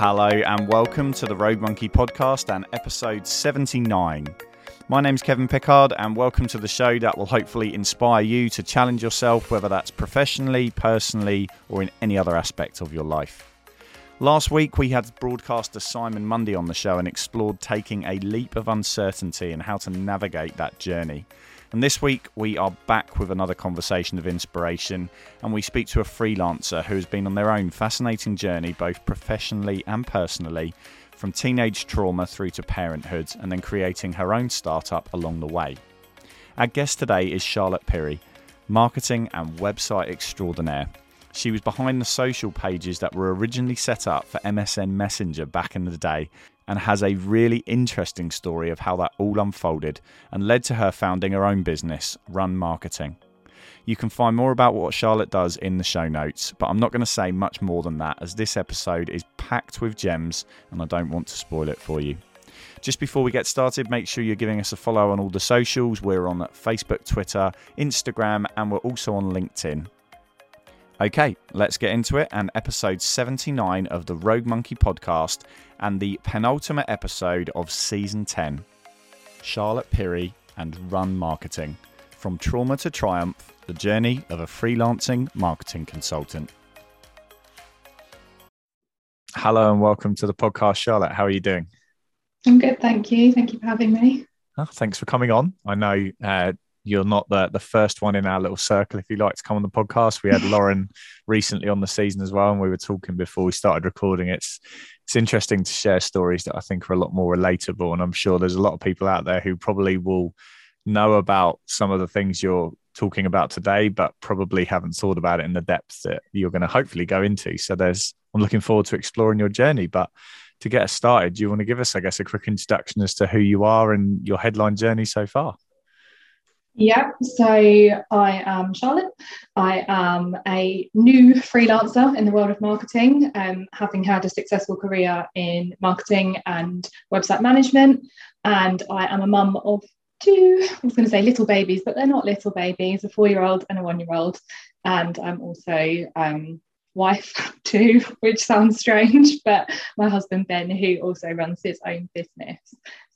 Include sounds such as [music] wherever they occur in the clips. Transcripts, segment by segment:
Hello and welcome to the Rogue Monkey podcast and episode 79. My name's Kevin Pickard and welcome to the show that will hopefully inspire you to challenge yourself, whether that's professionally, personally, or in any other aspect of your life. Last week, we had broadcaster Simon Mundy on the show and explored taking a leap of uncertainty and how to navigate that journey. And this week, we are back with another conversation of inspiration, and we speak to a freelancer who has been on their own fascinating journey, both professionally and personally, from teenage trauma through to parenthood, and then creating her own startup along the way. Our guest today is Charlotte Pirie, marketing and website extraordinaire. She was behind the social pages that were originally set up for MSN Messenger back in the day and has a really interesting story of how that all unfolded and led to her founding her own business, Run Marketing. You can find more about what Charlotte does in the show notes, but I'm not going to say much more than that as this episode is packed with gems and I don't want to spoil it for you. Just before we get started, make sure you're giving us a follow on all the socials. We're on Facebook, Twitter, Instagram, and we're also on LinkedIn. Okay, let's get into it. And episode 79 of the Rogue Monkey podcast and the penultimate episode of season 10 Charlotte Pirie and Run Marketing From Trauma to Triumph The Journey of a Freelancing Marketing Consultant. Hello and welcome to the podcast, Charlotte. How are you doing? I'm good, thank you. Thank you for having me. Oh, thanks for coming on. I know uh, you're not the the first one in our little circle if you like to come on the podcast. We had [laughs] lauren recently on the season as well and we were talking before we started recording. It's it's interesting to share stories that i think are a lot more relatable and i'm sure there's a lot of people out there who probably will know about some of the things you're talking about today but probably haven't thought about it in the depth that you're going to hopefully go into. So there's i'm looking forward to exploring your journey but to get us started do you want to give us i guess a quick introduction as to who you are and your headline journey so far yeah, so I am Charlotte. I am a new freelancer in the world of marketing, um, having had a successful career in marketing and website management. And I am a mum of two, I was going to say little babies, but they're not little babies, a four year old and a one year old. And I'm also um, wife [laughs] too, which sounds strange, but my husband Ben, who also runs his own business.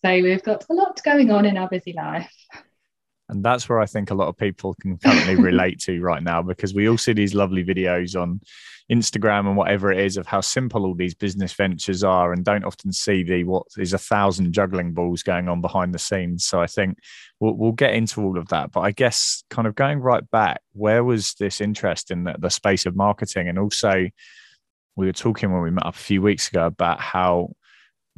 So we've got a lot going on in our busy life. And that's where I think a lot of people can currently [laughs] relate to right now because we all see these lovely videos on Instagram and whatever it is of how simple all these business ventures are and don't often see the what is a thousand juggling balls going on behind the scenes. So I think we'll, we'll get into all of that. But I guess kind of going right back, where was this interest in the, the space of marketing? And also, we were talking when we met up a few weeks ago about how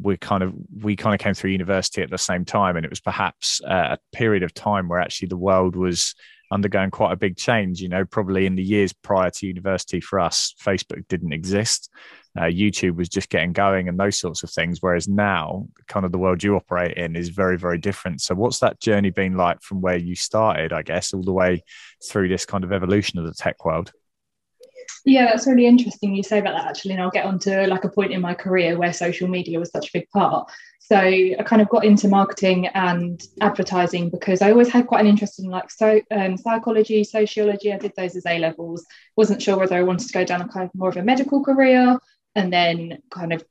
we kind of we kind of came through university at the same time and it was perhaps a period of time where actually the world was undergoing quite a big change you know probably in the years prior to university for us facebook didn't exist. Uh, youtube was just getting going and those sorts of things whereas now kind of the world you operate in is very very different. So what's that journey been like from where you started i guess all the way through this kind of evolution of the tech world yeah, that's really interesting you say about that actually. And I'll get on to like a point in my career where social media was such a big part. So I kind of got into marketing and advertising because I always had quite an interest in like so um, psychology, sociology. I did those as A levels. Wasn't sure whether I wanted to go down a kind of more of a medical career, and then kind of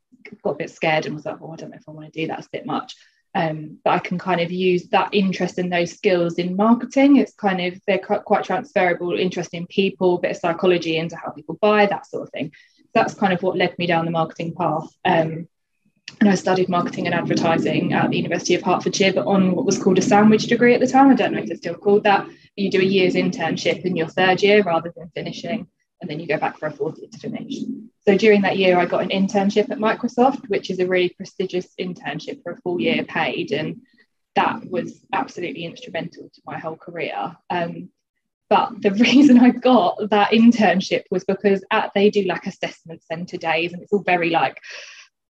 got a bit scared and was like, oh, I don't know if I want to do that. A bit much. Um, but I can kind of use that interest in those skills in marketing. It's kind of they're quite transferable, interest in people, bit of psychology into how people buy, that sort of thing. That's kind of what led me down the marketing path. Um, and I studied marketing and advertising at the University of Hertfordshire, but on what was called a sandwich degree at the time. I don't know if it's still called that. You do a year's internship in your third year rather than finishing and then you go back for a fourth year to finish. So during that year, I got an internship at Microsoft, which is a really prestigious internship for a full year paid. And that was absolutely instrumental to my whole career. Um, but the [laughs] reason I got that internship was because at, they do like assessment center days, and it's all very like,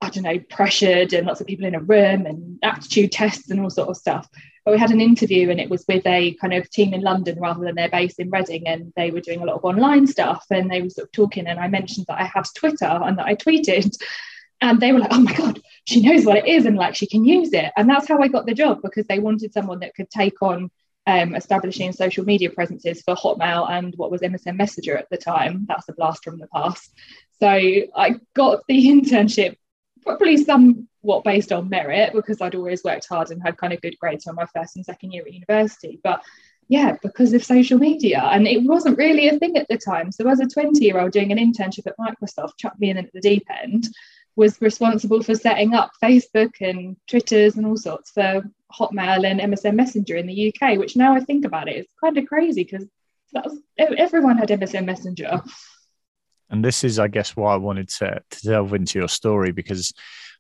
I don't know, pressured and lots of people in a room and aptitude tests and all sort of stuff. But we had an interview and it was with a kind of team in London rather than their base in Reading. And they were doing a lot of online stuff and they were sort of talking. And I mentioned that I have Twitter and that I tweeted. [laughs] And they were like, oh my God, she knows what it is and like she can use it. And that's how I got the job because they wanted someone that could take on um, establishing social media presences for Hotmail and what was MSN Messenger at the time. That's a blast from the past. So I got the [laughs] internship probably somewhat based on merit because I'd always worked hard and had kind of good grades on my first and second year at university. But yeah, because of social media. And it wasn't really a thing at the time. So as a 20 year old doing an internship at Microsoft, chucked me in at the deep end, was responsible for setting up Facebook and Twitters and all sorts for Hotmail and MSN Messenger in the UK, which now I think about it, it's kind of crazy because that everyone had MSN Messenger. And this is, I guess, why I wanted to, to delve into your story because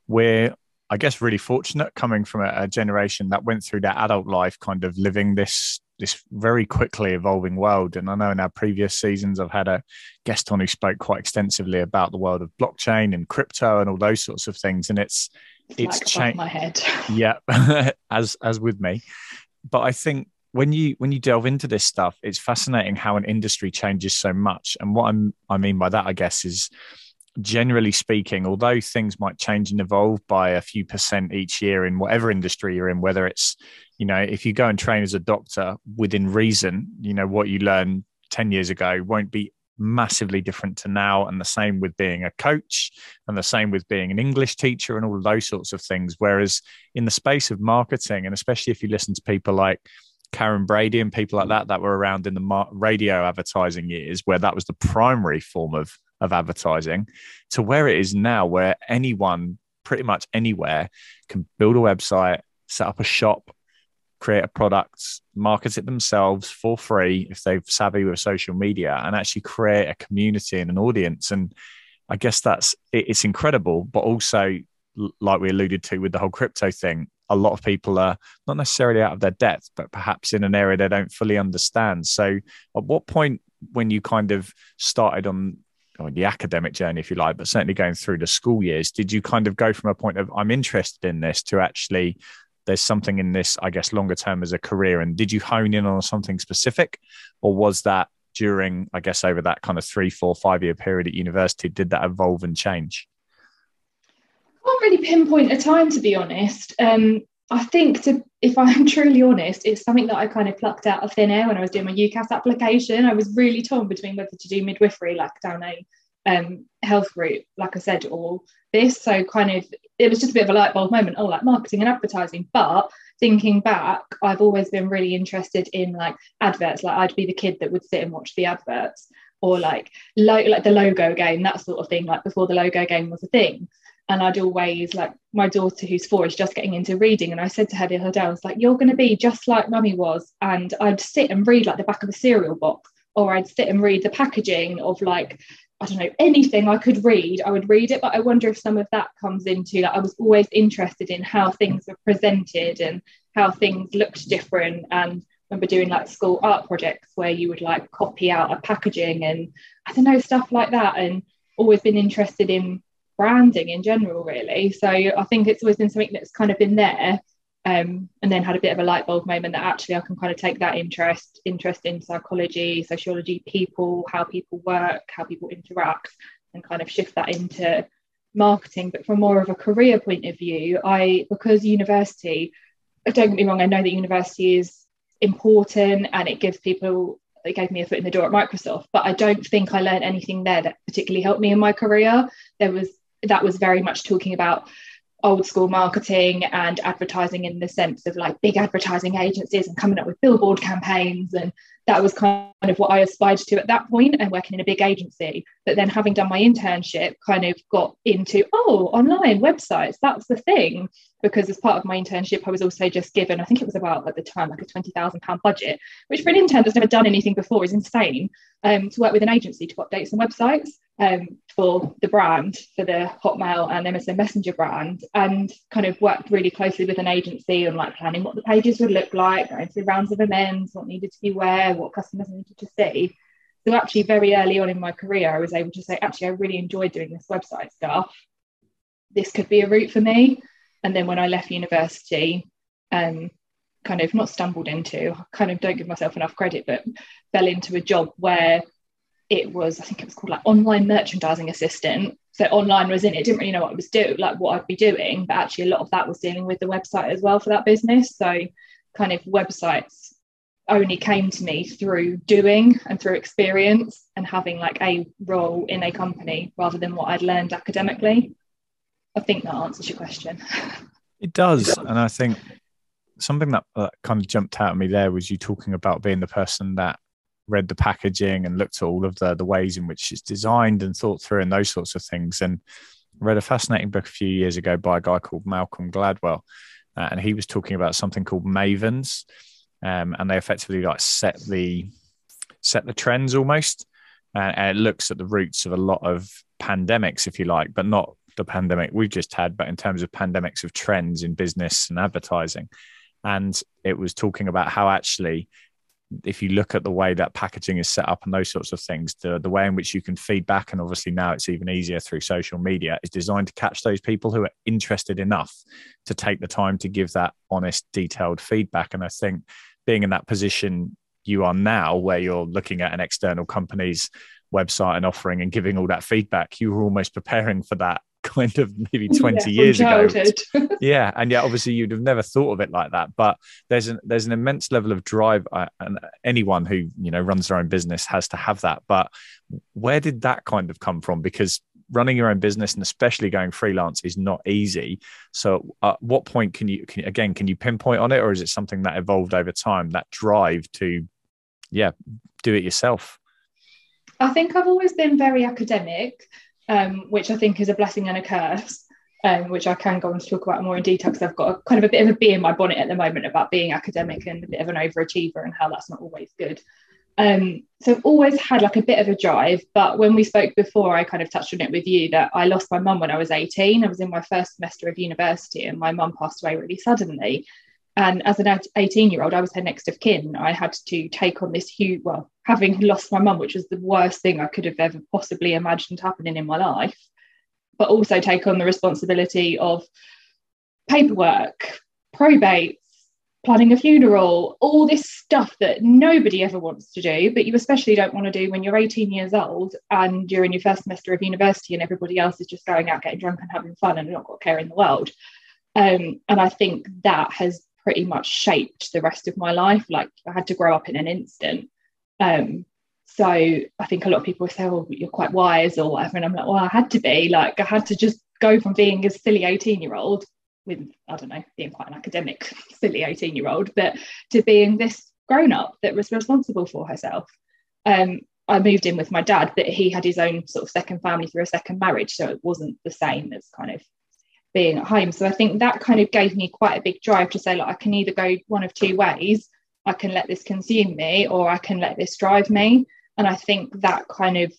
we're, I guess, really fortunate coming from a, a generation that went through their adult life kind of living this this very quickly evolving world. And I know in our previous seasons, I've had a guest on who spoke quite extensively about the world of blockchain and crypto and all those sorts of things. And it's it's, it's changed my head. yeah, [laughs] as as with me. But I think when you when you delve into this stuff, it's fascinating how an industry changes so much. And what I'm I mean by that, I guess, is generally speaking, although things might change and evolve by a few percent each year in whatever industry you're in, whether it's, you know, if you go and train as a doctor within reason, you know, what you learned 10 years ago won't be massively different to now. And the same with being a coach and the same with being an English teacher and all those sorts of things. Whereas in the space of marketing, and especially if you listen to people like, Karren Brady and people like hmm. that that were around in the radio advertising years, where that was the primary form of of advertising, to where it is now, where anyone, pretty much anywhere, can build a website, set up a shop, create a product, market it themselves for free if they're savvy with social media, and actually create a community and an audience. And I guess that's it's incredible, but also like we alluded to with the whole crypto thing, a lot of people are not necessarily out of their depth, but perhaps in an area they don't fully understand. So, at what point, when you kind of started on the academic journey, if you like, but certainly going through the school years, did you kind of go from a point of I'm interested in this to actually there's something in this, I guess, longer term as a career? And did you hone in on something specific, or was that during, I guess, over that kind of three, four, five year period at university, did that evolve and change? Can't really pinpoint a time to be honest. Um, I think to, if I'm [laughs] truly honest, it's something that I kind of plucked out of thin air when I was doing my UCAS application. I was really torn between whether to do midwifery, like down a um, health route, like I said, or this. So kind of it was just a bit of a light bulb moment. Oh, like marketing and advertising. But thinking back, I've always been really interested in like adverts. Like I'd be the kid that would sit and watch the adverts, or like lo- like the logo game, that sort of thing. Like before the logo game was a thing and I'd always like my daughter who's four is just getting into reading and I said to her the other day I was like you're going to be just like mummy was and I'd sit and read like the back of a cereal box or I'd sit and read the packaging of like I don't know anything I could read. I would read it but I wonder if some of that comes into like I was always interested in how things were presented and how things looked different. And remember doing like school art projects where you would like copy out a packaging and I don't know stuff like that and always been interested in branding in general, really. So I think it's always been something that's kind of been there. Um, and then had a bit of a light bulb moment that actually I can kind of take that interest, interest in psychology, sociology, people, how people work, how people interact, and kind of shift that into marketing. But from more of a career point of view, I because university, don't get me wrong, I know that university is important and it gives people it gave me a foot in the door at Microsoft, but I don't think I learned anything there that particularly helped me in my career. There was that was very much talking about old school marketing and advertising in the sense of like big advertising agencies and coming up with billboard campaigns and that was kind of what I aspired to at that point and working in a big agency. But then having done my internship, kind of got into, oh, online websites, that's the thing. Because as part of my internship, I was also just given, I think it was about at the time, like a £20,000 budget, which for an intern that's never done anything before is insane, um, to work with an agency to update some websites um, for the brand, for the Hotmail and MSN Messenger brand, and kind of worked really closely with an agency on like planning what the pages would look like, going through rounds of amends, what needed to be where, what customers needed to see. So actually, very early on in my career, I was able to say, actually, I really enjoyed doing this website stuff. This could be a route for me. And then when I left university, um, kind of not stumbled into, kind of don't give myself enough credit, but fell into a job where it was, I think it was called like online merchandising assistant. So online was in it, didn't really know what I was doing, like what I'd be doing, but actually a lot of that was dealing with the website as well for that business. So kind of websites only came to me through doing and through experience and having like a role in a company rather than what I'd learned academically. I think that answers your question. It does. And I think something that, that kind of jumped out at me there was you talking about being the person that read the packaging and looked at all of the the ways in which it's designed and thought through and those sorts of things. And I read a fascinating book a few years ago by a guy called Malcolm Gladwell, uh, and he was talking about something called mavens, um, and they effectively like set the set the trends almost, uh, and it looks at the roots of a lot of pandemics, if you like, but not the pandemic we've just had, but in terms of pandemics of trends in business and advertising. And it was talking about how actually if you look at the way that packaging is set up and those sorts of things, the, the way in which you can feed back, and obviously now it's even easier through social media, is designed to catch those people who are interested enough to take the time to give that honest, detailed feedback. And I think being in that position you are now, where you're looking at an external company's website and offering and giving all that feedback, you were almost preparing for that [laughs] kind of maybe 20 yeah, years ago. [laughs] yeah and yeah obviously you'd have never thought of it like that but there's an there's an immense level of drive uh, and anyone who you know runs their own business has to have that but where did that kind of come from? Because running your own business and especially going freelance is not easy so at what point can you can, again can you pinpoint on it or is it something that evolved over time that drive to yeah do it yourself i think i've always been very academic um, which I think is a blessing and a curse, um, which I can go on to talk about more in detail because I've got a, kind of a bit of a bee in my bonnet at the moment about being academic and a bit of an overachiever and how that's not always good. Um, so I've always had like a bit of a drive, but when we spoke before, I kind of touched on it with you that I lost my mum when I was 18. I was in my first semester of university and my mum passed away really suddenly. And as an 18 year old, I was her next of kin. I had to take on this huge, well, having lost my mum, which was the worst thing I could have ever possibly imagined happening in my life, but also take on the responsibility of paperwork, probates, planning a funeral, all this stuff that nobody ever wants to do, but you especially don't want to do when you're 18 years old and you're in your first semester of university and everybody else is just going out getting drunk and having fun and not got care in the world. Um, and I think that has pretty much shaped the rest of my life. Like I had to grow up in an instant. Um, so I think a lot of people say, "Oh, you're quite wise" or whatever, and I'm like, "Well, I had to be. Like I had to just go from being a silly 18 year old with I don't know, being quite an academic [laughs] silly 18 year old, but to being this grown up that was responsible for herself." Um, I moved in with my dad, but he had his own sort of second family through a second marriage, so it wasn't the same as kind of being at home. So I think that kind of gave me quite a big drive to say, like, I can either go one of two ways. I can let this consume me or I can let this drive me. And I think that kind of,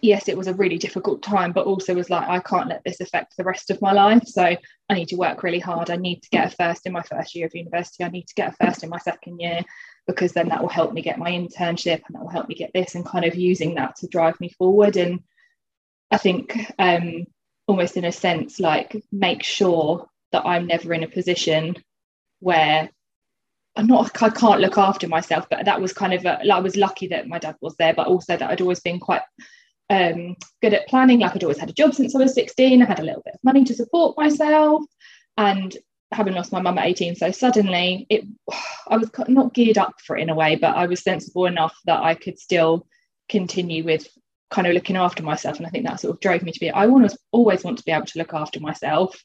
yes, it was a really difficult time, but also was like, I can't let this affect the rest of my life. So I need to work really hard. I need to get a first in my first year of university. I need to get a first in my second year because then that will help me get my internship and that will help me get this and kind of using that to drive me forward. And I think um, almost in a sense like make sure that I'm never in a position where I'm not I can't look after myself but that was kind of a, I was lucky that my dad was there but also that I'd always been quite um, good at planning like I'd always had a job since I was 16 I had a little bit of money to support myself and having lost my mum at 18 so suddenly it I was not geared up for it in a way but I was sensible enough that I could still continue with kind of looking after myself. And I think that sort of drove me to be, I want to always want to be able to look after myself.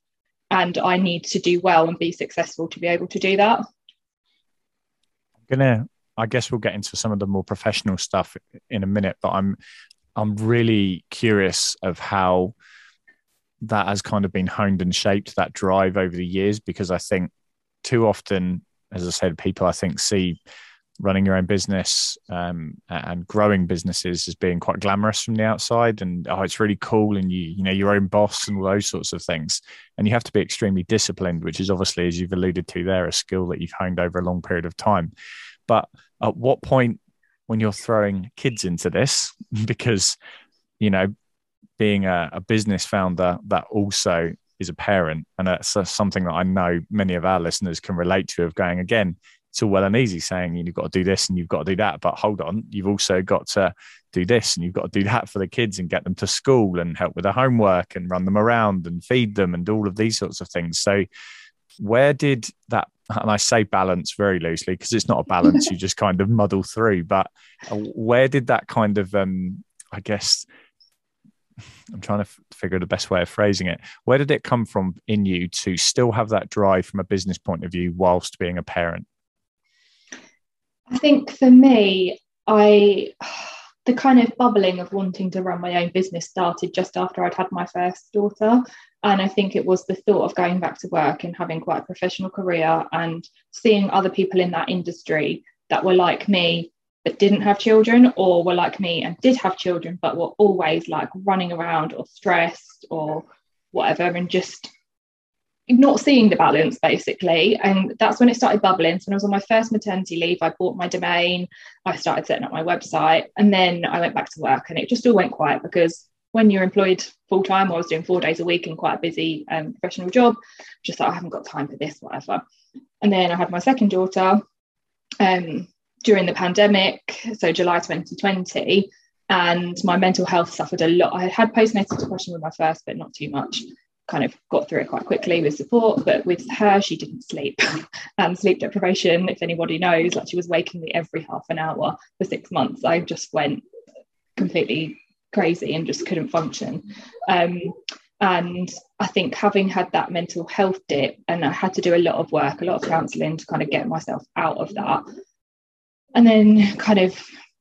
And I need to do well and be successful to be able to do that. I'm gonna I guess we'll get into some of the more professional stuff in a minute, but I'm I'm really curious of how that has kind of been honed and shaped that drive over the years because I think too often, as I said, people I think see running your own business um, and growing businesses as being quite glamorous from the outside and oh it's really cool and you you know your own boss and all those sorts of things. And you have to be extremely disciplined which is obviously as you've alluded to there a skill that you've honed over a long period of time. But at what point when you're throwing kids into this [laughs] because you know being a, a business founder that also is a parent and that's something that i know many of our listeners can relate to of going again it's all well and easy saying you've got to do this and you've got to do that. But hold on, you've also got to do this and you've got to do that for the kids and get them to school and help with their homework and run them around and feed them and all of these sorts of things. So, where did that, and I say balance very loosely because it's not a balance, [laughs] you just kind of muddle through, but uh, where did that kind of, um, I guess, I'm trying to f- figure the best way of phrasing it. Where did it come from in you to still have that drive from a business point of view whilst being a parent? I think for me, I [sighs] the kind of bubbling of wanting to run my own business started just after I'd had my first daughter. And I think it was the thought of going back to work and having quite a professional career and seeing other people in that industry that were like me but didn't have children or were like me and did have children but were always like running around or stressed or whatever and just not seeing the balance basically. And that's when it started bubbling. So when i was on my first maternity leave i bought my domain. I started setting up my website and then i went back to work and it just all went quiet because when you're employed full time i was doing four days a week and quite a busy um, professional job just thought i haven't got time for this whatever and then i had my second daughter um, during the pandemic so july 2020 and my mental health suffered a lot i had postnatal depression with my first but not too much kind of got through it quite quickly with support. But with her, she didn't sleep. and [laughs] sleep deprivation, if anybody knows, like she was waking me every half an hour for six months. I just went completely crazy and just couldn't function. Um, and I think having had that mental health dip, and I had to do a lot of work, a lot of counselling to kind of get myself out of that. And then kind of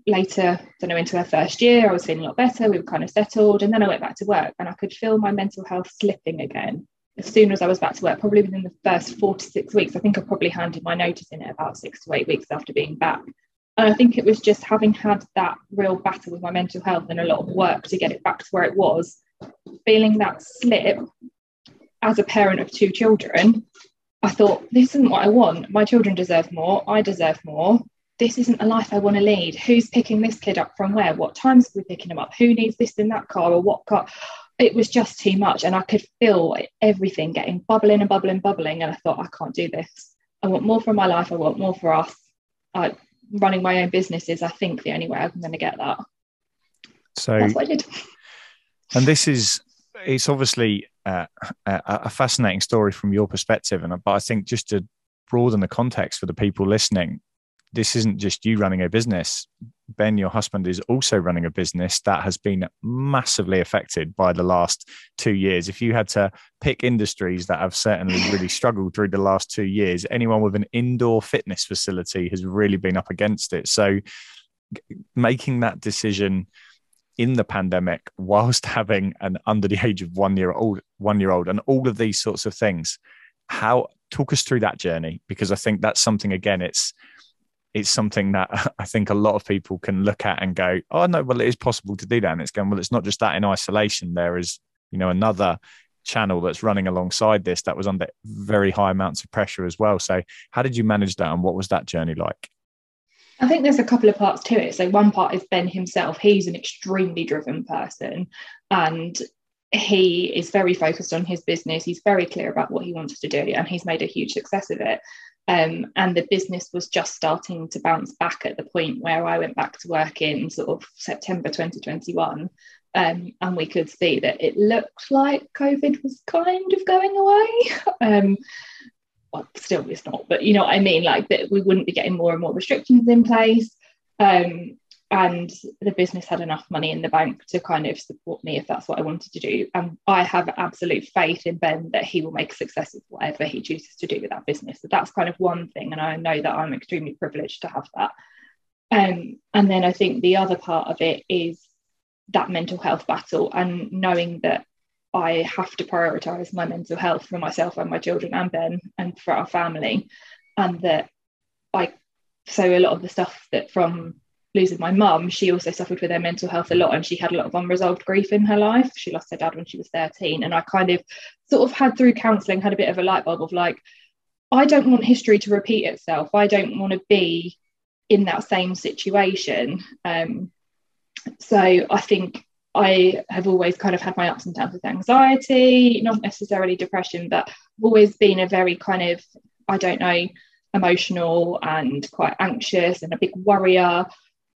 later, I don't know, into her first year, I was feeling a lot better. We were kind of settled. And then I went back to work and I could feel my mental health slipping again. As soon as I was back to work, probably within the first four to six weeks, I think I probably handed my notice in about six to eight weeks after being back. And I think it was just having had that real battle with my mental health and a lot of work to get it back to where it was, feeling that slip as a parent of two children. I thought, this isn't what I want. My children deserve more. I deserve more this isn't a life I want to lead. Who's picking this kid up from where? What times are we picking him up? Who needs this in that car or what car? It was just too much. And I could feel everything getting bubbling and bubbling, bubbling. And I thought, I can't do this. I want more from my life. I want more for us. I, running my own business is, I think, the only way I'm going to get that. So that's what I did. And this is, it's obviously uh, a, a fascinating story from your perspective. And but I think just to broaden the context for the people listening, this isn't just you running a business. Ben, your husband, is also running a business that has been massively affected by the last two years. If you had to pick industries that have certainly really struggled through the last two years, anyone with an indoor fitness facility has really been up against it. So, making that decision in the pandemic whilst [laughs] having an under the age of one year old one year old and all of these sorts of things how talk us through that journey because i think that's something again it's it's something that [laughs] I think a lot of people can look at and go, oh no, well it is possible to do that. And it's going, well, it's not just that in isolation. There is, you know, another channel that's running alongside this that was under very high amounts of pressure as well. So how did you manage that and what was that journey like? I think there's a couple of parts to it. So one part is Ben himself. He's an extremely driven person and he is very focused on his business. He's very clear about what he wants to do and he's made a huge success of it. Um, and the business was just starting to bounce back at the point where I went back to work in sort of September 2021. Um, and we could see that it looked like COVID was kind of going away. [laughs] um, well, still it's not, but you know what I mean? Like that we wouldn't be getting more and more restrictions in place. Um, and the business had enough money in the bank to kind of support me if that's what I wanted to do. And I have absolute faith in Ben that he will make a success of whatever he chooses to do with that business. So that's kind of one thing. And I know that I'm extremely privileged to have that. Um, and then I think the other part of it is that mental health battle and knowing that I have to prioritize my mental health for myself and my children and Ben and for our family. And that I, so a lot of the stuff that from losing my mum, she also suffered with her mental health a lot and she had a lot of unresolved grief in her life. She lost her dad when she was 13. And I kind of sort of had through counselling, had a bit of a light bulb of like, I don't want history to repeat itself. I don't want to be in that same situation. Um, so I think I have always kind of had my ups and downs with anxiety, not necessarily depression, but always been a very kind of, I don't know, emotional and quite anxious and a big worrier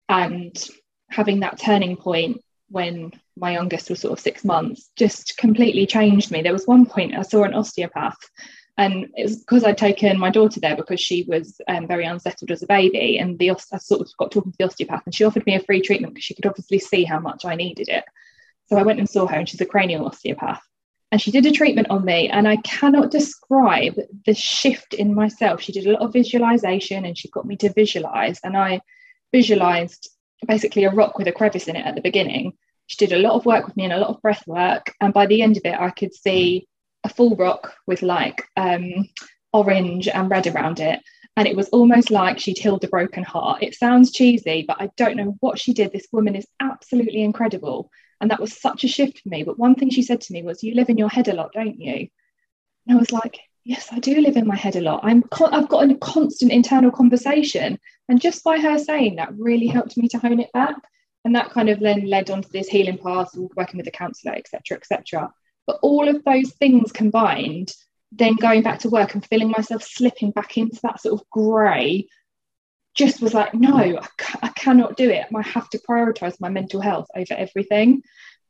and having that turning point when my youngest was sort of six months just completely changed me. There was one point I saw an osteopath, and it was because I'd taken my daughter there because she was um, very unsettled as a baby. And the I sort of got talking to the osteopath, and she offered me a free treatment because she could obviously see how much I needed it. So I went and saw her, and she's a cranial osteopath. And she did a treatment on me, and I cannot describe the shift in myself. She did a lot of visualization and she got me to visualize. And I visualized basically a rock with a crevice in it at the beginning. She did a lot of work with me and a lot of breath work. And by the end of it, I could see a full rock with like um, orange and red around it. And it was almost like she'd healed a broken heart. It sounds cheesy, but I don't know what she did. This woman is absolutely incredible. And that was such a shift for me. But one thing she said to me was, You live in your head a lot, don't you? And I was like, Yes, I do live in my head a lot. I'm I've got a constant internal conversation. And just by her saying that really helped me to hone it back. And that kind of then led on to this healing path, working with a counsellor, etc., etc. But all of those things combined, then going back to work and feeling myself slipping back into that sort of grey just was like, no, I, ca- I, cannot do it. I have to prioritize my mental health over everything.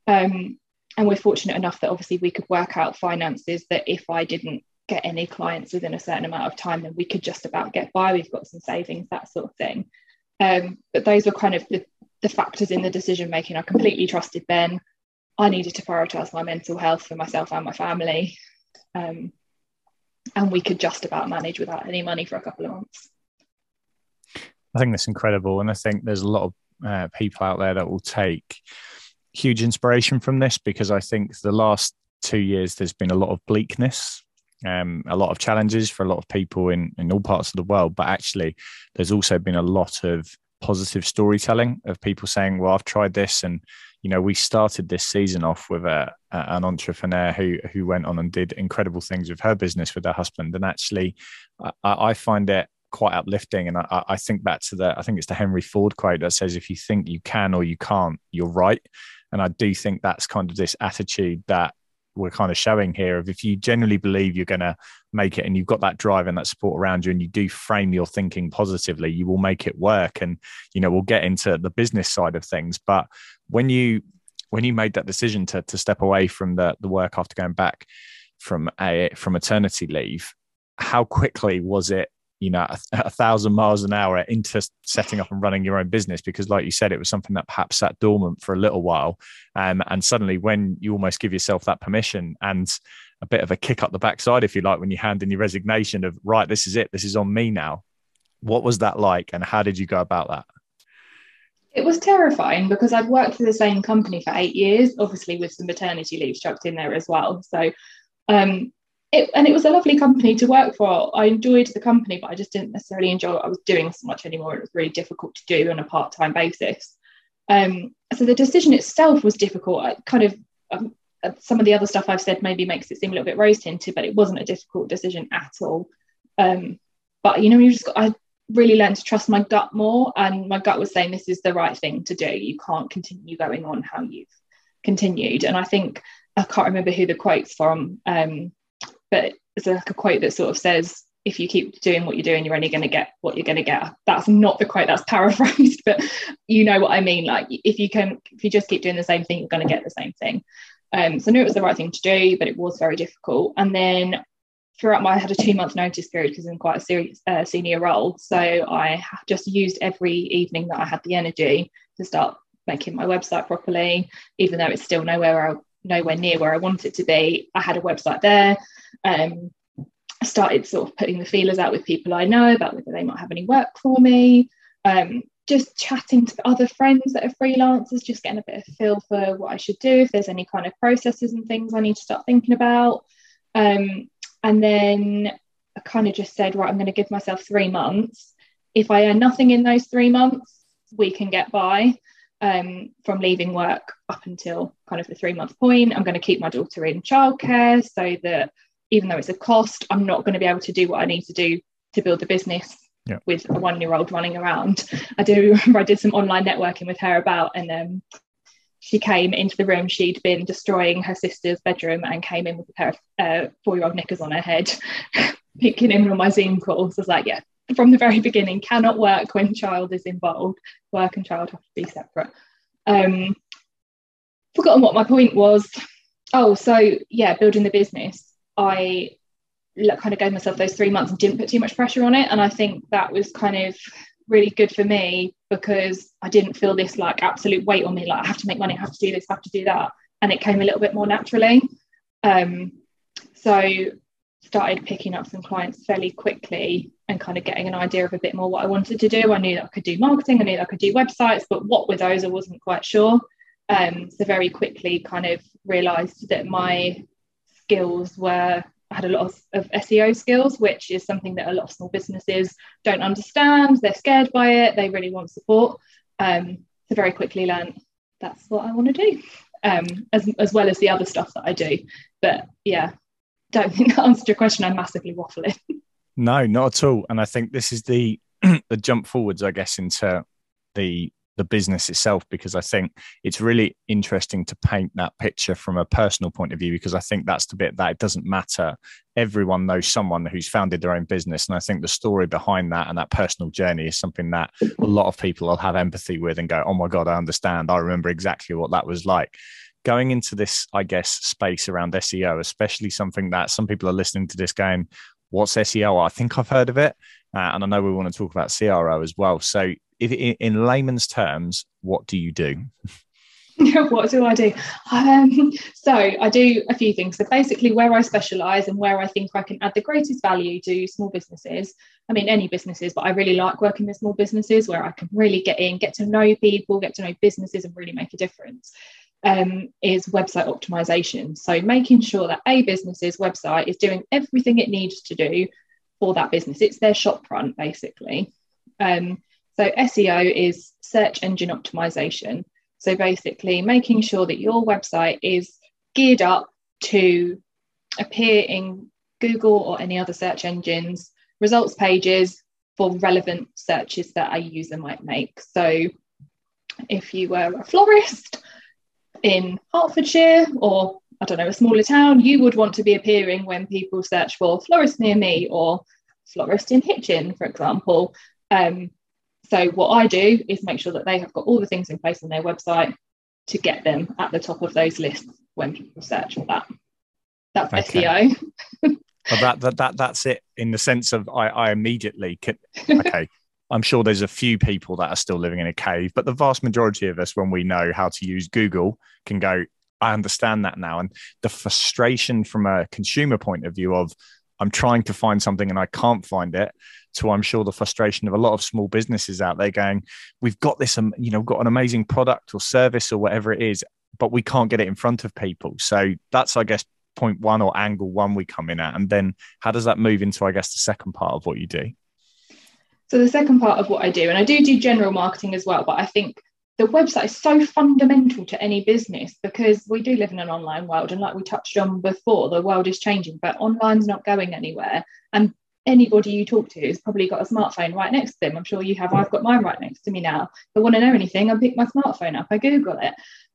Um, and we're fortunate enough that obviously we could work out finances that if I didn't get any clients within a certain amount of time, then we could just about get by. We've got some savings, that sort of thing. Um, but those were kind of the, the factors in the decision making. I completely trusted Ben. I needed to prioritize my mental health for myself and my family. Um, and we could just about manage without any money for a couple of months. I think that's incredible. And I think there's a lot of uh, people out there that will take huge inspiration from this because I think the last two years there's been a lot of bleakness, um, a lot of challenges for a lot of people in, in all parts of the world. But actually, there's also been a lot of positive storytelling of people saying, Well, I've tried this and you know, we started this season off with a, a, an entrepreneur who who went on and did incredible things with her business with her husband, and actually, I, I find it quite uplifting. And I, I think back to the, I think it's the Henry Ford quote that says, "If you think you can or you can't, you're right." And I do think that's kind of this attitude that we're kind of showing here of if you genuinely believe you're going to make it and you've got that drive and that support around you and you do frame your thinking positively you will make it work and you know we'll get into the business side of things. But when you when you made that decision to to step away from the the work after going back from a from maternity leave how quickly was it you know a, a, thousand miles an hour into setting up and running your own business because like you said it was something that perhaps sat dormant for a little while um, and suddenly when you almost give yourself that permission and a bit of a kick up the backside if you like when you hand in your resignation of right this is it this is on me now what was that like and how did you go about that it was terrifying because I'd worked for the same company for eight years, obviously with some maternity leave chucked in there as well. So um, it, and it was a lovely company to work for. I enjoyed the company, but I just didn't necessarily enjoy what I was doing so much anymore. It was really difficult to do on a part time basis. Um, so the decision itself was difficult. I kind of um, uh, some of the other stuff I've said maybe makes it seem a little bit rose tinted, but it wasn't a difficult decision at all. Um, but you know, you just got, I really learned to trust my gut more, and my gut was saying this is the right thing to do. You can't continue going on how you've continued. And I think I can't remember who the quote's from. Um, but it's like a quote that sort of says if you keep doing what you're doing you're only going to get what you're going to get. That's not the quote that's [laughs] paraphrased but you know what i mean. Like if you can if you just keep doing the same thing you're going to get the same thing. Um, so i knew it was the right thing to do but it was very difficult. And then throughout my I had a two month notice period because I'm quite a serious uh, senior role. So I just used every evening that I had the energy to start making my website properly. Even though it's still nowhere nowhere near where I want it to be I had a website there um, started sort of putting the feelers out with people I know about whether they might have any work for me. Um, just chatting to other friends that are freelancers, just getting a bit of feel for what I should do, if there's any kind of processes and things I need to start thinking about. Um, and then I kind of just said, right, I'm going to give myself three months. If I earn nothing in those three months, we can get by um, from leaving work up until kind of the three month point. I'm going to keep my daughter in childcare so that even though it's a cost, I'm not going to be able to do what I need to do to build the business yeah. with a one year old running around. I do [laughs] remember I did some online networking with her about, and um, she came into the room. She'd been destroying her sister's bedroom and came in with a pair of uh, four year old knickers on her head, [laughs] picking in on my Zoom calls. I was like, yeah, from the very beginning, cannot work when child is involved. Work and child have to be separate. Um, forgotten what my point was. Oh, so yeah, building the business. I kind of gave myself those three months and didn't put too much pressure on it. And I think that was kind of really good for me because I didn't feel this like absolute weight on me, like I have to make money, I have to do this, I have to do that. and it came a little bit more naturally. Um, so started picking up some clients fairly quickly and kind of getting an idea of a bit more what I wanted to do. I knew that I could do marketing, I knew that I could do websites, but what were those I wasn't quite sure. Um, so very quickly kind of realized that my skills were I had a lot of, of, SEO skills, which is something that a lot of small businesses don't understand. They're scared by it. They really want support. Um, so very quickly learned that's what I want to do, um, as, as well as the other stuff that I do. But yeah, don't think that answered your question. I'm massively waffling. [laughs] No, not at all. And I think this is the [clears throat] the jump forwards, I guess, into the the business itself because I think it's really interesting to paint that picture from a personal point of view because I think that's the bit that it doesn't matter. Everyone knows someone who's founded their own business. And I think the story behind that and that personal journey is something that a lot of people will have empathy with and go, oh my God, I understand. I remember exactly what that was like. Going into this, I guess, space around SEO, especially something that some people are listening to this going, what's SEO? I think I've heard of it. Uh, and I know we want to talk about CRO as well. So if in layman's terms, what do you do? [laughs] what do I do? Um, so I do a few things. So basically, where I specialise and where I think I can add the greatest value to small businesses. I mean, any businesses, but I really like working with small businesses where I can really get in, get to know people, get to know businesses, and really make a difference. Um, is website optimization. So making sure that a business's website is doing everything it needs to do for that business. It's their shop front, basically. Um, so SEO is search engine optimization. So basically, making sure that your website is geared up to appear in Google or any other search engines, results pages for relevant searches that a user might make. So if you were a florist in Hertfordshire or I don't know, a smaller town, you would want to be appearing when people search for florist near me or florist in Hitchin, for example. Um, so what I do is make sure that they have got all the things in place on their website to get them at the top of those lists when people search for that. That's okay. SEO. but that, that that that's it in the sense of I, I immediately can, okay. [laughs] I'm sure there's a few people that are still living in a cave, but the vast majority of us, when we know how to use Google, can go, I understand that now. And the frustration from a consumer point of view of I'm trying to find something and I can't find it to I'm sure the frustration of a lot of small businesses out there going, we've got this, um, you know, got an amazing product or service or whatever it is, but we can't get it in front of people. So that's, I guess, point one or angle one we come in at. And then how does that move into, I guess, the second part of what you do? So the second part of what I do, and I do do general marketing as well, but I think the website is so fundamental to any business because we do live in an online world and like we touched on before the world is changing but online's not going anywhere and anybody you talk to has probably got a smartphone right next to them. I'm sure you have. I've got mine right next to me now. If I want to know anything, I pick my smartphone up, I Google it.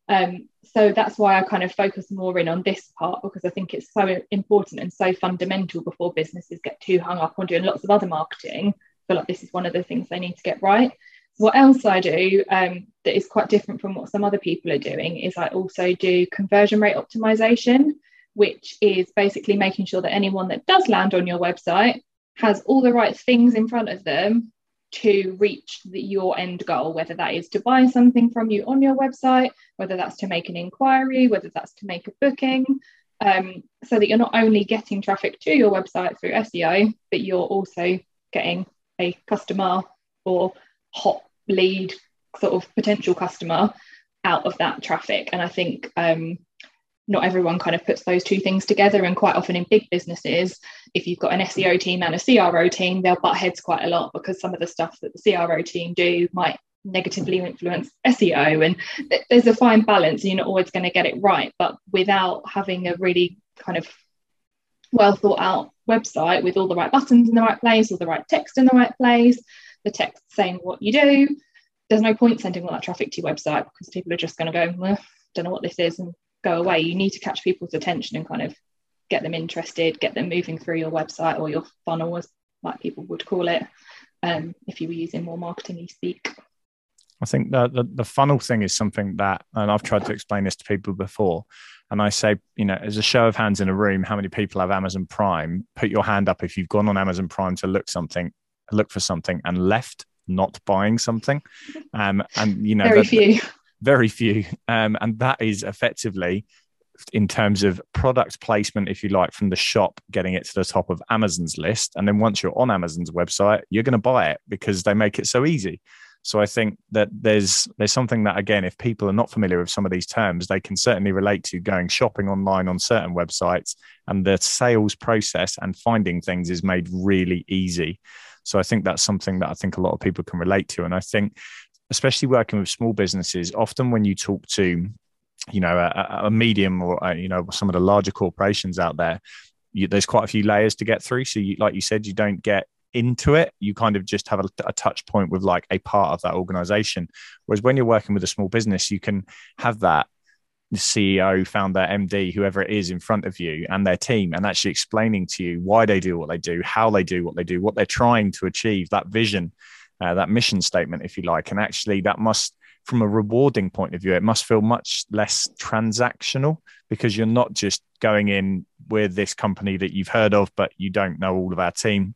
Um, so that's why I kind of focus more in on this part because I think it's so important and so fundamental before businesses get too hung up on doing lots of other marketing. I feel like this is one of the things they need to get right. What else I do um, that is quite different from what some other people are doing is I also do conversion rate optimization, which is basically making sure that anyone that does land on your website has all the right things in front of them to reach the, your end goal, whether that is to buy something from you on your website, whether that's to make an inquiry, whether that's to make a booking, um, so that you're not only getting traffic to your website through SEO, but you're also getting a customer or hot lead sort of potential customer out of that traffic. And I think um, not everyone kind of puts those two things together. And quite often in big businesses, if you've got an SEO team and a CRO team, they'll butt heads quite a lot because some of the stuff that the CRO team do might negatively influence SEO. And th- there's a fine balance, and you're not always going to get it right. But without having a really kind of well thought out website with all the right buttons in the right place, all the right text in the right place, the text saying what you do, there's no point sending all that traffic to your website because people are just going to go, well, don't know what this is, and go away. You need to catch people's attention and kind of get them interested, get them moving through your website or your funnel, as like people would call it, um, if you were using more marketing speak. I think the, the, the funnel thing is something that, and I've tried to explain this to people before. And I say, you know, as a show of hands in a room, how many people have Amazon Prime? Put your hand up if you've gone on Amazon Prime to look something, look for something, and left not buying something. [laughs] Um, and you know, very few very few. Um, and that is effectively in terms of product placement, if you like, from the shop, getting it to the top of Amazon's list. And then once you're on Amazon's website, you're going to buy it because they make it so easy. So I think that there's there's something that again, if people are not familiar with some of these terms, they can certainly relate to going shopping online on certain websites, and the sales process and finding things is made really easy. So I think that's something that I think a lot of people can relate to, and I think especially working with small businesses, often when you talk to you know a, a medium or a, you know some of the larger corporations out there you, there's quite a few layers to get through. So you, like you said you don't get into it. You kind of just have a, a, touch point with like a part of that organization. Whereas when you're working with a small business you can have that ceo founder md whoever it is in front of you and their team and actually explaining to you why they do what they do how they do what they do what they're trying to achieve that vision uh, that mission statement if you like and actually that must from a rewarding point of view, it must feel much less transactional because you're not just going in with this company that you've heard of, but you don't know all of our team.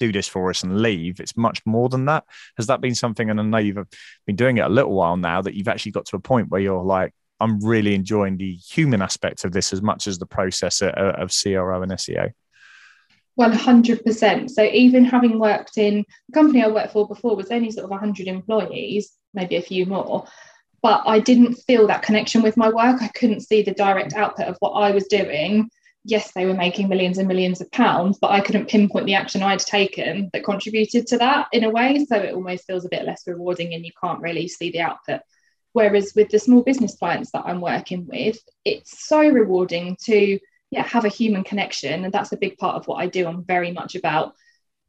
Do this for us and leave. It's much more than that. Has that been something? And I know you've been doing it a little while now that you've actually got to a point where you're like, I'm really enjoying the human aspect of this as much as the process of CRO and SEO. 100%. So even having worked in the company I worked for before was only sort of 100 employees, maybe a few more, but I didn't feel that connection with my work. I couldn't see the direct output of what I was doing. Yes, they were making millions and millions of pounds, but I couldn't pinpoint the action I'd taken that contributed to that in a way. So it almost feels a bit less rewarding and you can't really see the output. Whereas with the small business clients that I'm working with, it's so rewarding to yeah have a human connection. And that's a big part of what i do. I'm very much about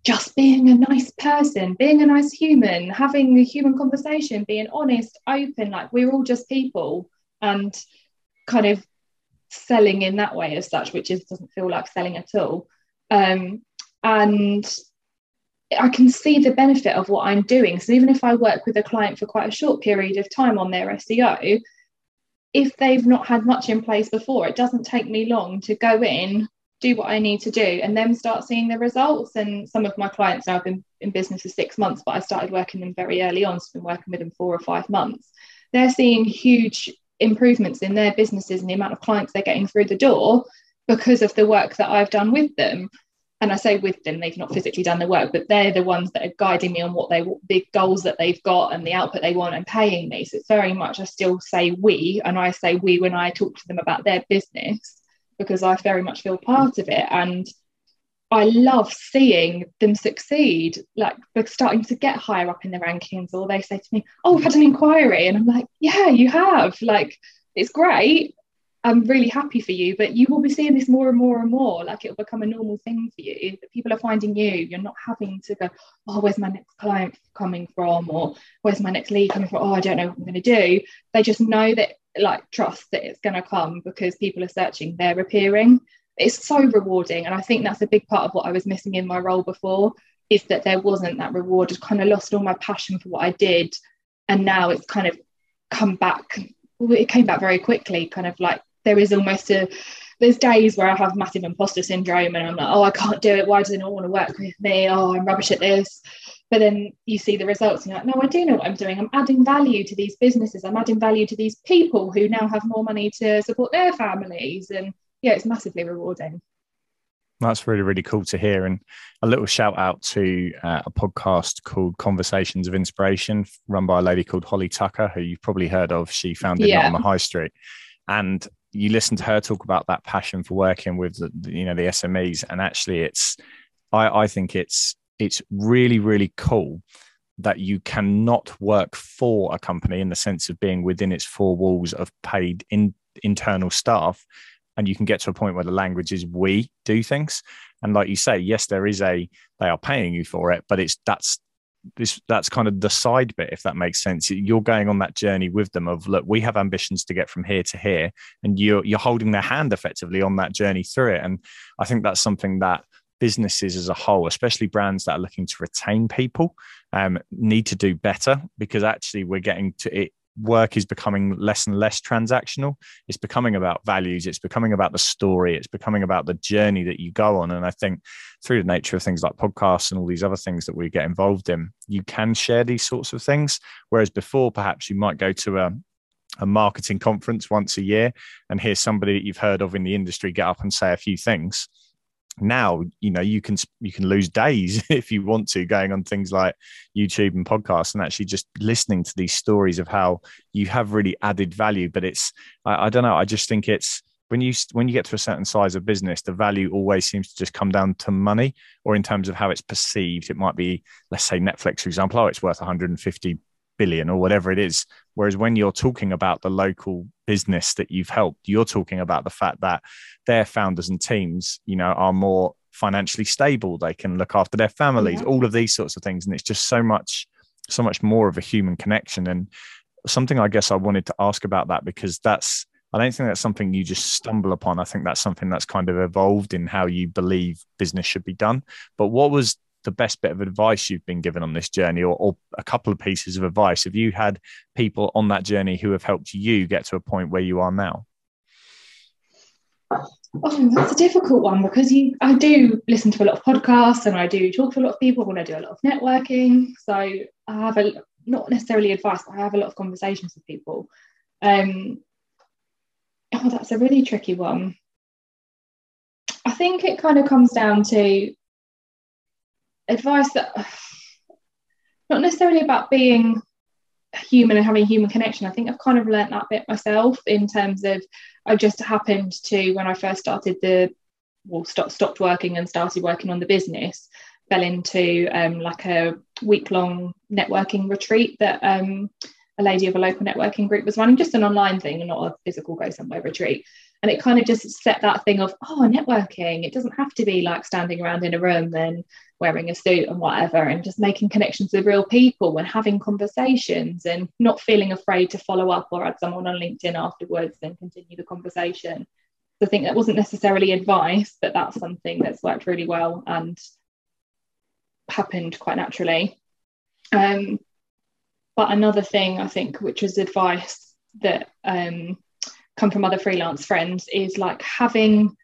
just being a nice person being a nice human having a human conversation being honest open. Like we're all just people and kind of selling in that way as such which is doesn't feel like selling at all. Um, and I can see the benefit of what I'm doing. So even if I work with a client for quite a short period of time on their SEO, if they've not had much in place before, it doesn't take me long to go in, do what I need to do, and then start seeing the results. And some of my clients now have been in business for six months, but I started working them very early on, so I've been working with them four or five months. They're seeing huge improvements in their businesses and the amount of clients they're getting through the door because of the work that I've done with them and I say with them, they've not physically done the work, but they're the ones that are guiding me on what they the goals that they've got and the output they want and paying me. So it's very much I still say we, and I say we when I talk to them about their business because I very much feel part of it. And I love seeing them succeed, like they're starting to get higher up in the rankings, or they say to me, Oh, I've had an inquiry. And I'm like, Yeah, you have. Like, it's great. I'm really happy for you, but you will be seeing this more and more and more. Like it'll become a normal thing for you. People are finding you. You're not having to go, oh, where's my next client coming from? Or where's my next lead coming from? Oh, I don't know what I'm going to do. They just know that, like, trust that it's going to come because people are searching, they're appearing. It's so rewarding. And I think that's a big part of what I was missing in my role before is that there wasn't that reward. I kind of lost all my passion for what I did. And now it's kind of come back it came back very quickly, kind of like there is almost a there's days where I have massive imposter syndrome and I'm like, oh, I can't do it. Why do they not want to work with me? Oh, I'm rubbish at this. But then you see the results and you're like, no, I do know what I'm doing. I'm adding value to these businesses. I'm adding value to these people who now have more money to support their families. And yeah, it's massively rewarding. That's really, really cool to hear. And a little shout out to uh, a podcast called Conversations of Inspiration, run by a lady called Holly Tucker, who you've probably heard of. She founded yeah. on the High Street. And you listen to her talk about that passion for working with the, you know the SMEs, and actually, it's I, I think it's it's really really cool that you cannot work for a company in the sense of being within its four walls of paid in, internal staff and you can get to a point where the language is we do things. And like you say yes there is a they are paying you for it but it's that's this that's kind of the side bit if that makes sense. You're going on that journey with them of look we have ambitions to get from here to here and you're you're holding their hand effectively on that journey through it. And i think that's something that businesses as a whole especially brands that are looking to retain people um, need to do better because actually we're getting to it work is becoming less and less transactional. It's becoming about values. It's becoming about the story. It's becoming about the journey that you go on. And I think through the nature of things like podcasts and all these other things that we get involved in, you can share these sorts of things. Whereas before, perhaps you might go to a a marketing conference once a year and hear somebody that you've heard of in the industry get up and say a few things now you know you can you can lose days [laughs] if you want to going on things like youtube and podcasts and actually just listening to these stories of how you have really added value. But it's I, I, don't know i just think it's when you when you get to a certain size of business the value always seems to just come down to money or in terms of how it's perceived. It might be let's say netflix for example oh it's worth 150 billion or whatever it is. Whereas when you're talking about the local business that you've helped, you're talking about the fact that their founders and teams, you know, are more financially stable. They can look after their families, yeah. all of these sorts of things. And it's just so much, so much more of a human connection. And something I guess I wanted to ask about that because that's I don't think that's something you just stumble upon. I think that's something that's kind of evolved in how you believe business should be done. But what was the best bit of advice you've been given on this journey or, or, a couple of pieces of advice. Have you had people on that journey who have helped you get to a point where you are now? Oh that's a difficult one because you i do listen to a lot of podcasts and i do talk to a lot of people when i do a lot of networking. So i have a not necessarily advice but i have a lot of conversations with people. Um oh that's a really tricky one. I think it kind of comes down to advice that [sighs] not necessarily about being human and having human connection. I think I've kind of learnt that bit myself in terms of I just happened to when I first started the well stopped stopped working and started working on the business fell into um, like a week long networking retreat that um, a lady of a local networking group was running, just an online thing and not a physical go somewhere retreat. And it kind of just set that thing of, oh, networking. It doesn't have to be like standing around in a room and wearing a suit and whatever, and just making connections with real people and having conversations and not feeling afraid to follow up or add someone on LinkedIn afterwards and continue the conversation. So I think that wasn't necessarily advice, but that's something that's worked really well and happened quite naturally. Um, but another thing I think, which was advice that um, come from other freelance friends, is like having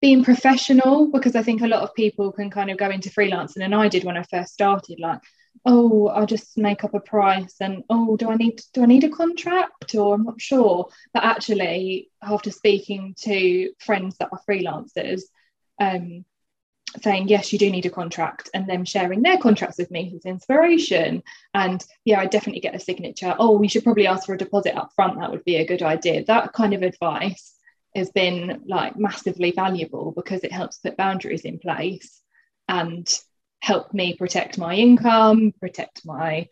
being professional because I think a lot of people can kind of go into freelancing, and I did when I first started, like, oh, I'll just make up a price, and oh, do I need do I need a contract, or I'm not sure. But actually, after speaking to friends that are freelancers, um, saying yes you do need a contract and them sharing their contracts with me as inspiration and yeah i definitely get a signature oh we should probably ask for a deposit up front that would be a good idea that kind of advice has been like massively valuable because it helps put boundaries in place and help me protect my income protect my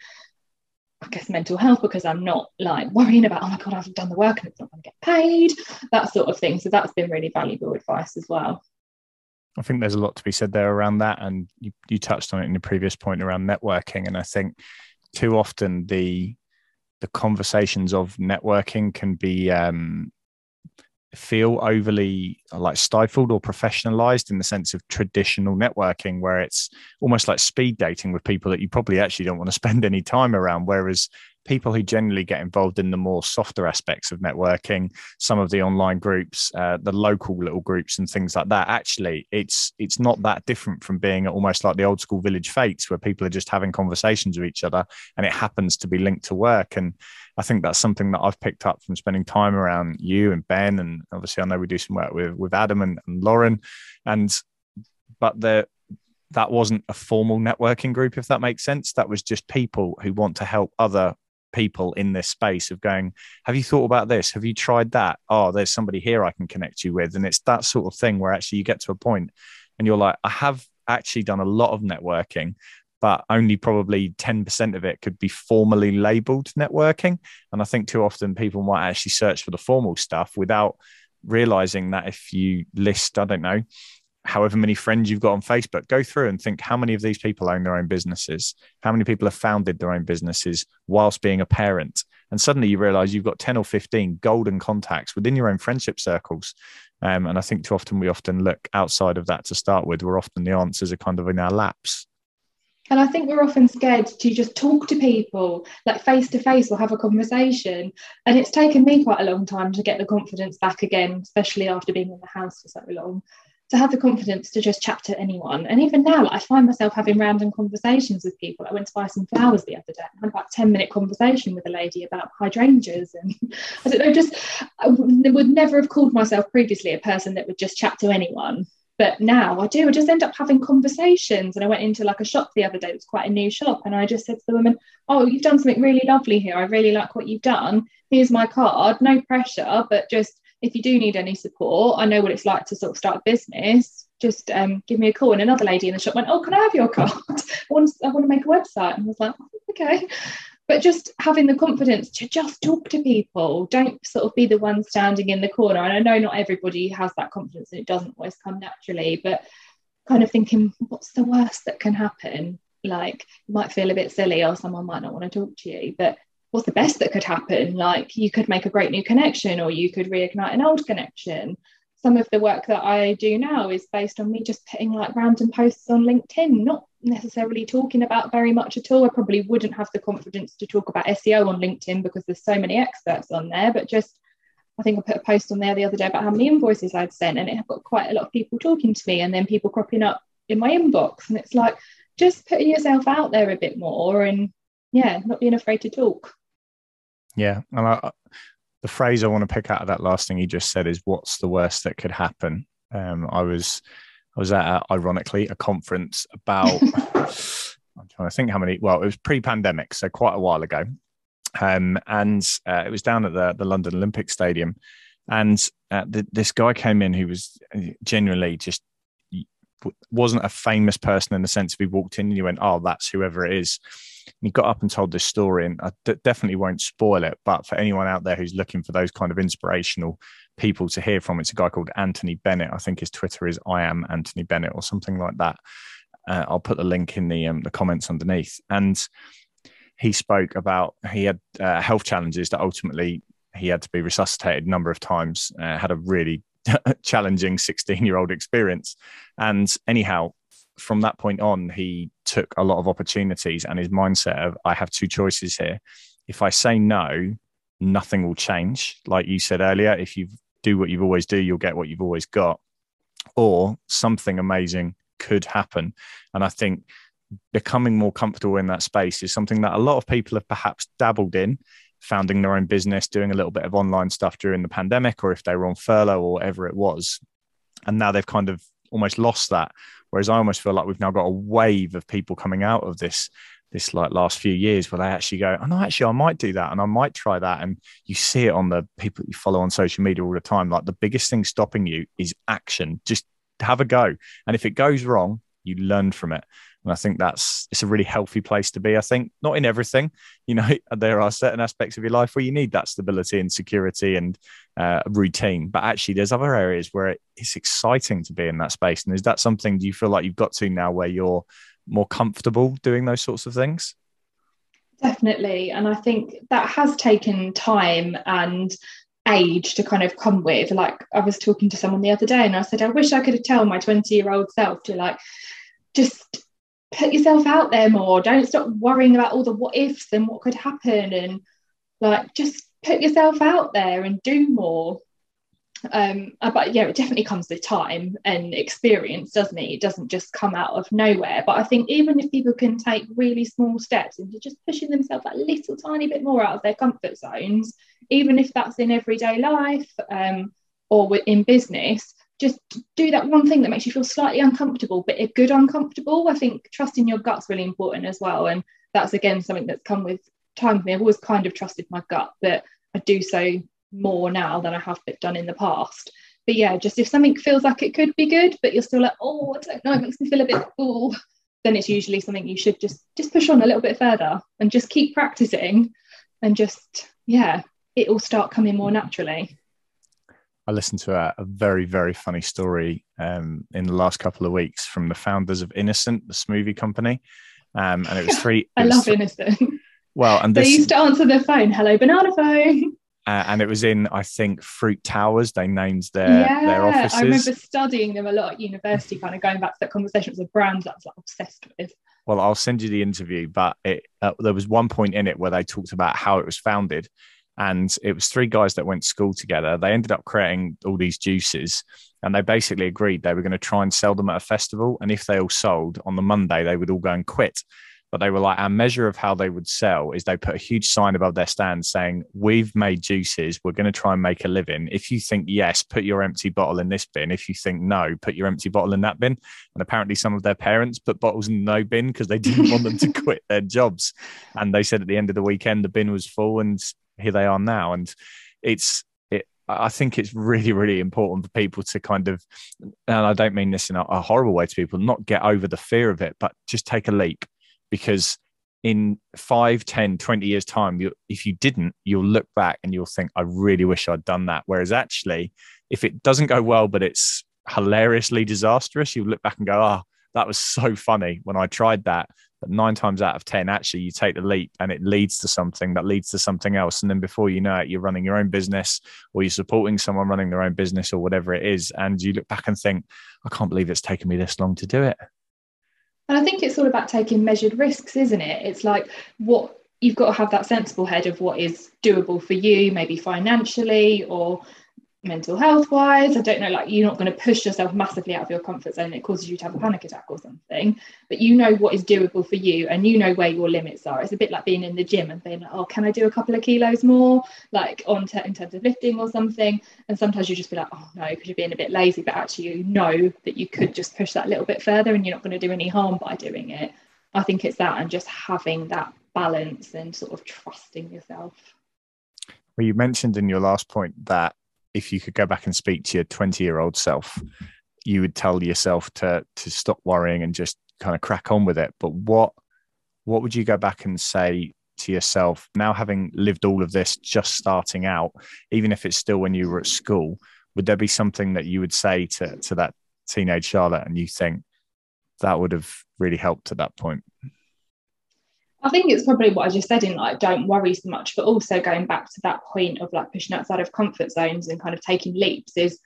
I guess mental health because I'm not like worrying about, oh my God, I've done the work and it's not going to get paid, that sort of thing. So that's been really valuable advice as well. I think there's a lot to be said there around that. And you, you touched on it in the previous point around networking. And I think too often the the conversations of networking can be um, feel overly like stifled or professionalized in the sense of traditional networking where it's almost like speed dating with people that you probably actually don't want to [laughs] spend any time around whereas people who generally get involved in the more softer aspects of networking, some of the online groups, uh, the local little groups, and things like that. Actually, it's it's not that different from being almost like the old school village fetes, where people are just having conversations with each other, and it happens to be linked to work. And I think that's something that I've picked up from spending time around you and Ben, and obviously I know we do some work with with Adam and, and Lauren, and but the that wasn't a formal networking group, if that makes sense. That was just people who want to help other people in this space of going, have you thought about this? Have you tried that? Oh, there's somebody here I can connect you with. And it's that sort of thing where actually you get to a point and you're like, I have actually done a lot of networking, but only probably 10% of it could be formally labeled networking. And I think too often people might actually search for the formal stuff without realizing that if you list, I don't know, however many friends you've got on Facebook, go through and think how many of these people own their own businesses? How many people have founded their own businesses whilst being a parent? And suddenly you realize you've got 10 or 15 golden contacts within your own friendship circles. Um, and I think too often we often look outside of that to start with, where often the answers are kind of in our laps. And I think we're often scared to just talk to people, like face to face, or have a conversation. And it's taken me quite a long time to get the confidence back again, especially after being in the house for so long to have the confidence to just chat to anyone. And even now, like, I find myself having random conversations with people. I went to buy some flowers the other day. I had about a 10 minute conversation with a lady about hydrangeas. And [laughs] I don't know, just I would never have called myself previously a person that would just chat to anyone. But now I do, I just end up having conversations. And I went into like a shop the other day, it was quite a new shop. And I just said to the woman, Oh, you've done something really lovely here. I really like what you've done. Here's my card, no pressure, but just if you do need any support, I know what it's like to sort of start a business. Just um, give me a call. And another lady in the shop went, "Oh, can I have your card? [laughs] I want to, I want to make a website." And I was like, "Okay." But just having the confidence to just talk to people, don't sort of be the one standing in the corner. And I know not everybody has that confidence, and it doesn't always come naturally. But kind of thinking, what's the worst that can happen? Like, you might feel a bit silly, or someone might not want to talk to you, but what's the best that could happen? Like you could make a great new connection or you could reignite an old connection. Some of the work that I do now is based on me just putting like random posts on LinkedIn, not necessarily talking about very much at all. I probably wouldn't have the confidence to talk about SEO on LinkedIn because there's so many experts on there, but just I think I put a post on there the other day about how many invoices I'd sent, and it got quite a lot of people talking to me, and then people cropping up in my inbox. And it's like just putting yourself out there a bit more and yeah, not being afraid to talk. Yeah, and I, the phrase I want to pick out of that last thing you just said is, "What's the worst that could happen?" Um, I was, I was at, ironically, a conference about. [laughs] I'm trying to think how many. Well, it was pre-pandemic, so quite a while ago, um, and uh, it was down at the the London Olympic Stadium, and uh, the, this guy came in who was genuinely just wasn't a famous person in the sense of he walked in and you went, "Oh, that's whoever it is." He got up and told this story, and I d- definitely won't spoil it. But for anyone out there who's looking for those kind of inspirational people to hear from, it's a guy called Anthony Bennett. I think his Twitter is I am Anthony Bennett or something like that. Uh, I'll put the link in the um, the comments underneath. And he spoke about he had uh, health challenges that ultimately he had to be resuscitated a number of times. Uh, had a really [laughs] challenging 16 year old experience. And anyhow, from that point on, he took a lot of opportunities and his mindset of, I have two choices here. If I say no, nothing will change. Like you said earlier, if you do what you've always do, you'll get what you've always got. Or something amazing could happen. And I think becoming more comfortable in that space is something that a lot of people have perhaps dabbled in, founding their own business, doing a little bit of online stuff during the pandemic, or if they were on furlough or whatever it was. And now they've kind of almost lost that. Whereas I almost feel like we've now got a wave of people coming out of this this like last few years where they actually go, oh no, actually I might do that and I might try that. And you see it on the people you follow on social media all the time. Like the biggest thing stopping you is action. Just have a go. And if it goes wrong, you learn from it. And I think that's it's a really healthy place to be. I think not in everything, you know, [laughs] there are certain aspects of your life where you need that stability and security and uh, routine, but actually there's other areas where it's exciting to be in that space. And is that something do you feel like you've got to now where you're more comfortable doing those sorts of things? Definitely. And I think that has taken time and age to kind of come with. Like I was talking to someone the other day and I said, I wish I could have told my 20 year old self to like just put yourself out there more. Don't stop worrying about all the what ifs and what could happen and like just put yourself out there and do more. Um, uh, but yeah, it definitely comes with time and experience, doesn't it? It doesn't just come out of nowhere. But I think even if people can take really small steps into just pushing themselves a little tiny bit more out of their comfort zones, even if that's in everyday life um, or in business, just do that one thing that makes you feel slightly uncomfortable, but a good uncomfortable. I think trusting your gut's really important as well. And that's again something that's come with time for me. I've always kind of trusted my gut, but I do so more now than I have done in the past. But yeah, just if something feels like it could be good, but you're still like, oh, I don't know, it makes me feel a bit cool, then it's usually something you should just just push on a little bit further and just keep practicing and just yeah, it will start coming more naturally. I listened to a, a very, very funny story um, in the last couple of weeks from the founders of Innocent, the smoothie company. Um, and it was three. [laughs] I love th- Innocent. Well, and they used to answer their phone, "Hello, banana phone." Uh, and it was in, I think, Fruit Towers. They named their yeah, their offices. I remember studying them a lot at university, kind of going back to that conversation. It was a brand that I was like obsessed with. Well, I'll send you the interview, but it, uh, there was one point in it where they talked about how it was founded, And it was three guys that went to school together. They ended up creating all these juices and they basically agreed they were going to try and sell them at a festival. And if they all sold on the Monday, they would all go and quit. But they were like, our measure of how they would sell is they put a huge sign above their stand saying, We've made juices. We're going to try and make a living. If you think yes, put your empty bottle in this bin. If you think no, put your empty bottle in that bin. And apparently, some of their parents put bottles in no bin because they didn't want them to [laughs] quit their jobs. And they said at the end of the weekend, the bin was full, and here they are now. And it's, I think it's really, really important for people to kind of, and I don't mean this in a, a, horrible way to people, not get over the fear of it, but just take a leap because in 5 10 20 years time you, if you didn't you'll look back and you'll think i really wish i'd done that whereas actually if it doesn't go well but it's hilariously disastrous you'll look back and go oh that was so funny when i tried that but nine times out of ten actually you take the leap and it leads to something that leads to something else. And then before you know it you're running your own business or you're supporting someone running their own business or whatever it is. And you look back and think i can't believe it's taken me this long to do it. And I think it's all about taking measured risks, isn't it? It's like what you've got to have that sensible head of what is doable for you, maybe financially or mental health wise. I don't know, like you're not going to push yourself massively out of your comfort zone. It causes you to have a panic attack or something, but you know what is doable for you and you know where your limits are. It's a bit like being in the gym and being like, oh, can I do a couple of kilos more, like on t- in terms of lifting or something? And sometimes you just be like, oh no, because you're being a bit lazy, but actually you know that you could just push that little bit further and you're not going to do any harm by doing it. I think it's that and just having that balance and sort of trusting yourself. Well, you mentioned in your last point that if you could go back and speak to your 20 year old self, you would tell yourself to to stop worrying and just kind of crack on with it. But what what would you go back and say to yourself now having lived all of this just starting out, even if it's still when you were at school, would there be something that you would say to to that teenage Charlotte and you think that would have really helped at that point? I think it's probably what I just said in like don't worry so much, but also going back to that point of like pushing outside of comfort zones and kind of taking leaps is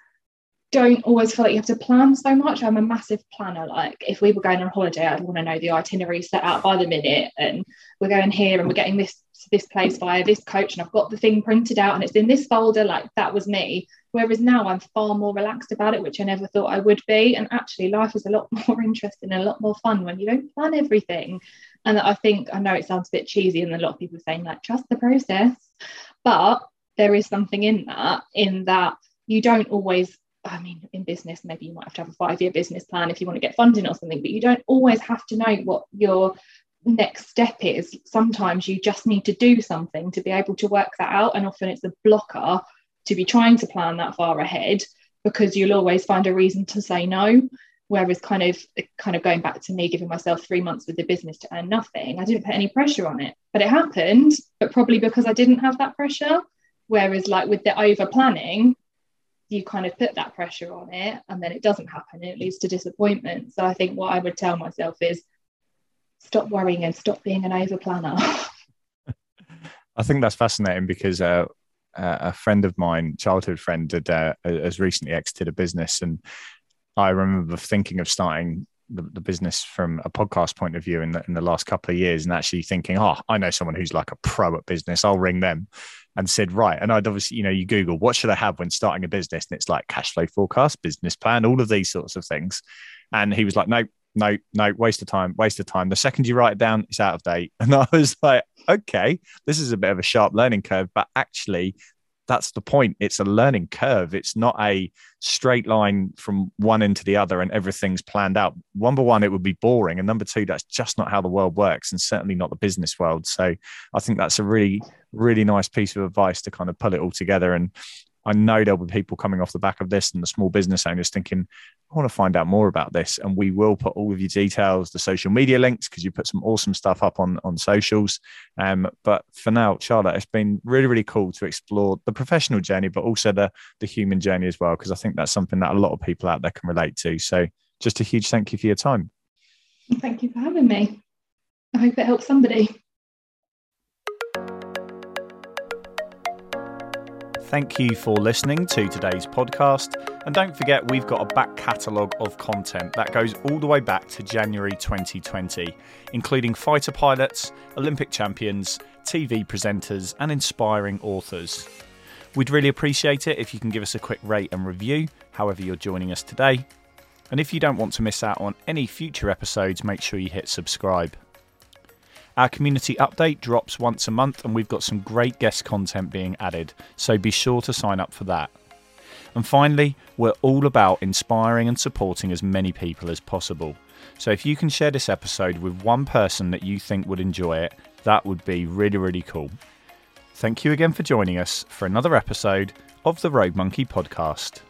don't always feel like you have to plan so much. I'm a massive planner. Like if we were going on holiday, I'd want to know the itinerary set out by the minute, and we're going here and we're getting this this place via this coach, and I've got the thing printed out and it's in this folder. Like that was me. Whereas now I'm far more relaxed about it, which I never thought I would be. And actually, life is a lot [laughs] more interesting and a lot more fun when you don't plan everything. And I think I know it sounds a bit cheesy, and a lot of people are saying like trust the process, but there is something in that, in that you don't always. I mean, in business, maybe you might have to have a five-year business plan if you want to get funding or something, but you don't always have to know what your next step is. Sometimes you just need to do something to be able to work that out, and often it's a blocker to be trying to plan that far ahead because you'll always find a reason to say no. Whereas kind of kind of going back to me giving myself three months with the business to earn nothing i didn't put any pressure on it but it happened but probably because i didn't have that pressure. Whereas like with the over planning you kind of put that pressure on it and then it doesn't happen. And it leads to disappointment. So i think what i would tell myself is stop worrying and stop being an over planner. [laughs] I think that's fascinating because uh, uh, a friend of mine childhood friend had, uh, has recently exited a business and I remember thinking of starting the, the, business from a podcast point of view in the, in the last couple of years and actually thinking, oh, I know someone who's like a pro at business. I'll ring them and said, right. And I'd obviously, you know, you Google what should I have when starting a business? And it's like cash flow forecast, business plan, all of these sorts of things. And he was like, no, no, no, waste of time, waste of time. The second you write it down, it's out of date. [laughs] And I was like, okay, this is a bit of a sharp learning curve, but actually that's the point. It's a learning curve. It's not a straight line from one end to the other and everything's planned out. Number one, it would be boring. And number two, that's just not how the world works and certainly not the business world. So I think that's a really, really nice piece of advice to kind of pull it all together. And I know there'll be people coming off the back of this and the small business owners thinking, I want to find out more about this. And we will put all of your details, the social media links, because you put some awesome stuff up on, on socials. Um, but for now, Charlotte, it's been really, really cool to explore the professional journey, but also the, the human journey as well, because I think that's something that a lot of people out there can relate to. So just a huge thank you for your time. Thank you for having me. I hope it helps somebody. Thank you for listening to today's podcast. And don't forget, we've got a back catalogue of content that goes all the way back to January 2020, including fighter pilots, Olympic champions, TV presenters, and inspiring authors. We'd really appreciate it if you can give us a quick rate and review, however, you're joining us today. And if you don't want to miss out on any future episodes, make sure you hit subscribe. Our community update drops once a month, and we've got some great guest content being added, so be sure to sign up for that. And finally, we're all about inspiring and supporting as many people as possible. So if you can share this episode with one person that you think would enjoy it, that would be really, really cool. Thank you again for joining us for another episode of the Rogue Monkey podcast.